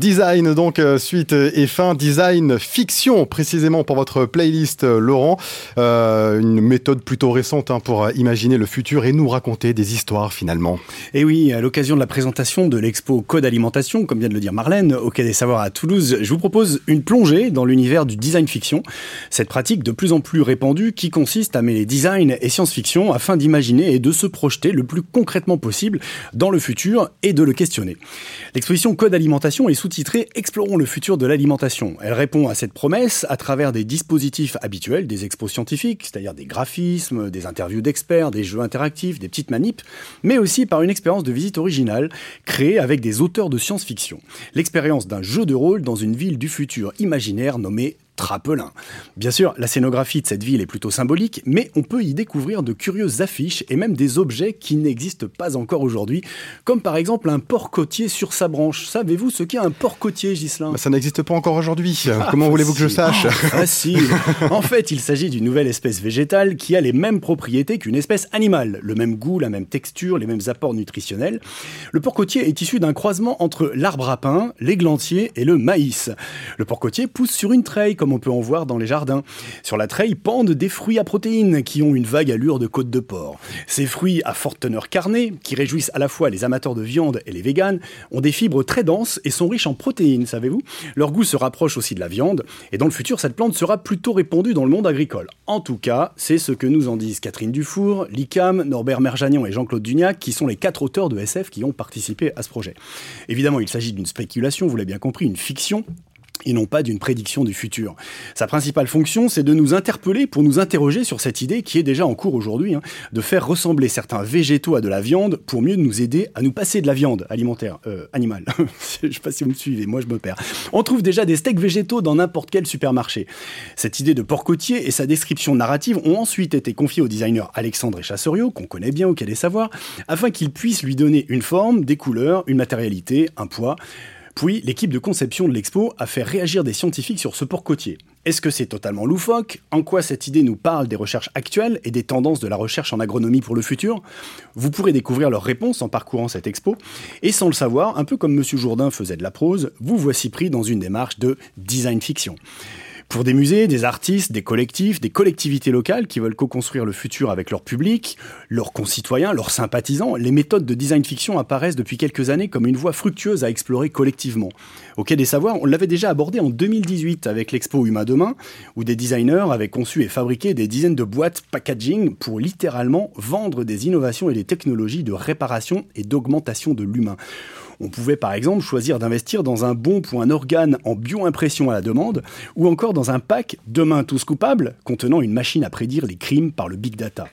Design, donc, euh, suite et fin. Design fiction, précisément pour votre playlist, euh, Laurent. Euh, une méthode plutôt récente hein, pour imaginer le futur et nous raconter des histoires, finalement. Et oui, à l'occasion de la présentation de l'expo Code Alimentation, comme vient de le dire Marlène, au Quai des Savoirs à Toulouse, je vous propose une plongée dans l'univers du design fiction. Cette pratique de plus en plus répandue qui consiste à mêler design et science-fiction afin d'imaginer et de se projeter le plus concrètement possible dans le futur et de le questionner. L'exposition Code Alimentation est Explorons le futur de l'alimentation. Elle répond à cette promesse à travers des dispositifs habituels des expos scientifiques, c'est-à-dire des graphismes, des interviews d'experts, des jeux interactifs, des petites manips, mais aussi par une expérience de visite originale créée avec des auteurs de science-fiction. L'expérience d'un jeu de rôle dans une ville du futur imaginaire nommée Trapelin. Bien sûr, la scénographie de cette ville est plutôt symbolique, mais on peut y découvrir de curieuses affiches et même des objets qui n'existent pas encore aujourd'hui, comme par exemple un porc côtier sur sa branche. Savez-vous ce qu'est un porc côtier, Gislain bah, Ça n'existe pas encore aujourd'hui. Ah, Comment voulez-vous que je sache? Ah si En fait, il s'agit d'une nouvelle espèce végétale qui a les mêmes propriétés qu'une espèce animale, le même goût, la même texture, les mêmes apports nutritionnels. Le porc côtier est issu d'un croisement entre l'arbre à pain, l'églantier et le maïs. Le porc côtier pousse sur une treille, comme on peut en voir dans les jardins. Sur la treille pendent des fruits à protéines qui ont une vague allure de côte de porc. Ces fruits à forte teneur carnée, qui réjouissent à la fois les amateurs de viande et les véganes, ont des fibres très denses et sont riches en protéines, savez-vous Leur goût se rapproche aussi de la viande, et dans le futur, cette plante sera plutôt répandue dans le monde agricole. En tout cas, c'est ce que nous en disent Catherine Dufour, Licam, Norbert Merjanian et Jean-Claude Duniac, qui sont les quatre auteurs de SF qui ont participé à ce projet. Évidemment, il s'agit d'une spéculation, vous l'avez bien compris, une fiction, et non pas d'une prédiction du futur. Sa principale fonction, c'est de nous interpeller pour nous interroger sur cette idée qui est déjà en cours aujourd'hui, hein, de faire ressembler certains végétaux à de la viande pour mieux nous aider à nous passer de la viande alimentaire, euh, animale. je sais pas si vous me suivez, moi je me perds. On trouve déjà des steaks végétaux dans n'importe quel supermarché. Cette idée de porc côtier et sa description narrative ont ensuite été confiées au designer Alexandre Chasseriot, qu'on connaît bien au Quai des Savoirs, afin qu'il puisse lui donner une forme, des couleurs, une matérialité, un poids. Puis, l'équipe de conception de l'expo a fait réagir des scientifiques sur ce port côtier. Est-ce que c'est totalement loufoque? En quoi cette idée nous parle des recherches actuelles et des tendances de la recherche en agronomie pour le futur? Vous pourrez découvrir leurs réponses en parcourant cette expo. Et sans le savoir, un peu comme M. Jourdain faisait de la prose, vous voici pris dans une démarche de design fiction. Pour des musées, des artistes, des collectifs, des collectivités locales qui veulent co-construire le futur avec leur public, leurs concitoyens, leurs sympathisants, les méthodes de design fiction apparaissent depuis quelques années comme une voie fructueuse à explorer collectivement. Au Quai des Savoirs, on l'avait déjà abordé en 2018 avec l'expo Humain Demain, où des designers avaient conçu et fabriqué des dizaines de boîtes packaging pour littéralement vendre des innovations et des technologies de réparation et d'augmentation de l'humain. On pouvait par exemple choisir d'investir dans un bon pour un organe en bio-impression à la demande, ou encore dans un pack Demain tous coupables, contenant une machine à prédire les crimes par le big data.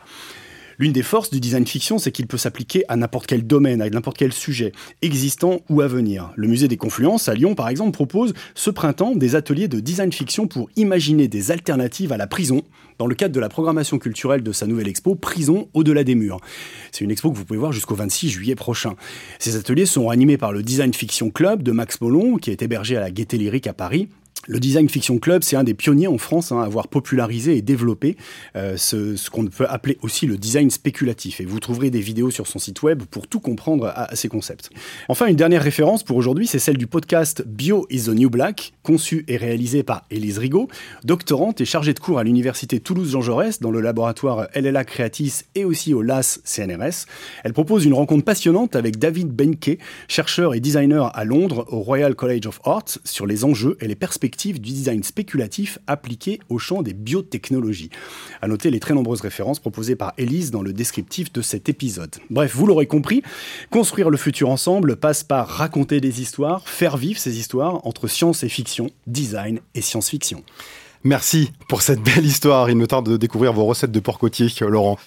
L'une des forces du design fiction, c'est qu'il peut s'appliquer à n'importe quel domaine, à n'importe quel sujet, existant ou à venir. Le musée des Confluences à Lyon, par exemple, propose ce printemps des ateliers de design fiction pour imaginer des alternatives à la prison dans le cadre de la programmation culturelle de sa nouvelle expo Prison au-delà des murs. C'est une expo que vous pouvez voir jusqu'au 26 juillet prochain. Ces ateliers sont animés par le Design Fiction Club de Max Molon, qui est hébergé à la Gaieté Lyrique à Paris, le Design Fiction Club, c'est un des pionniers en France hein, à avoir popularisé et développé euh, ce, qu'on peut appeler aussi le design spéculatif. Et vous trouverez des vidéos sur son site web pour tout comprendre à, ces concepts. Enfin, une dernière référence pour aujourd'hui, c'est celle du podcast Bio is the New Black, conçu et réalisé par Élise Rigaud, doctorante et chargée de cours à l'université Toulouse-Jean Jaurès dans le laboratoire LLA Creatis et aussi au LAS CNRS. Elle propose une rencontre passionnante avec David Benke, chercheur et designer à Londres au Royal College of Art, sur les enjeux et les perspectives du design spéculatif appliqué au champ des biotechnologies. À noter les très nombreuses références proposées par Elise dans le descriptif de cet épisode. Bref, vous l'aurez compris, construire le futur ensemble passe par raconter des histoires, faire vivre ces histoires entre science et fiction, design et science-fiction. Merci pour cette belle histoire. Il me tarde de découvrir vos recettes de porc Laurent.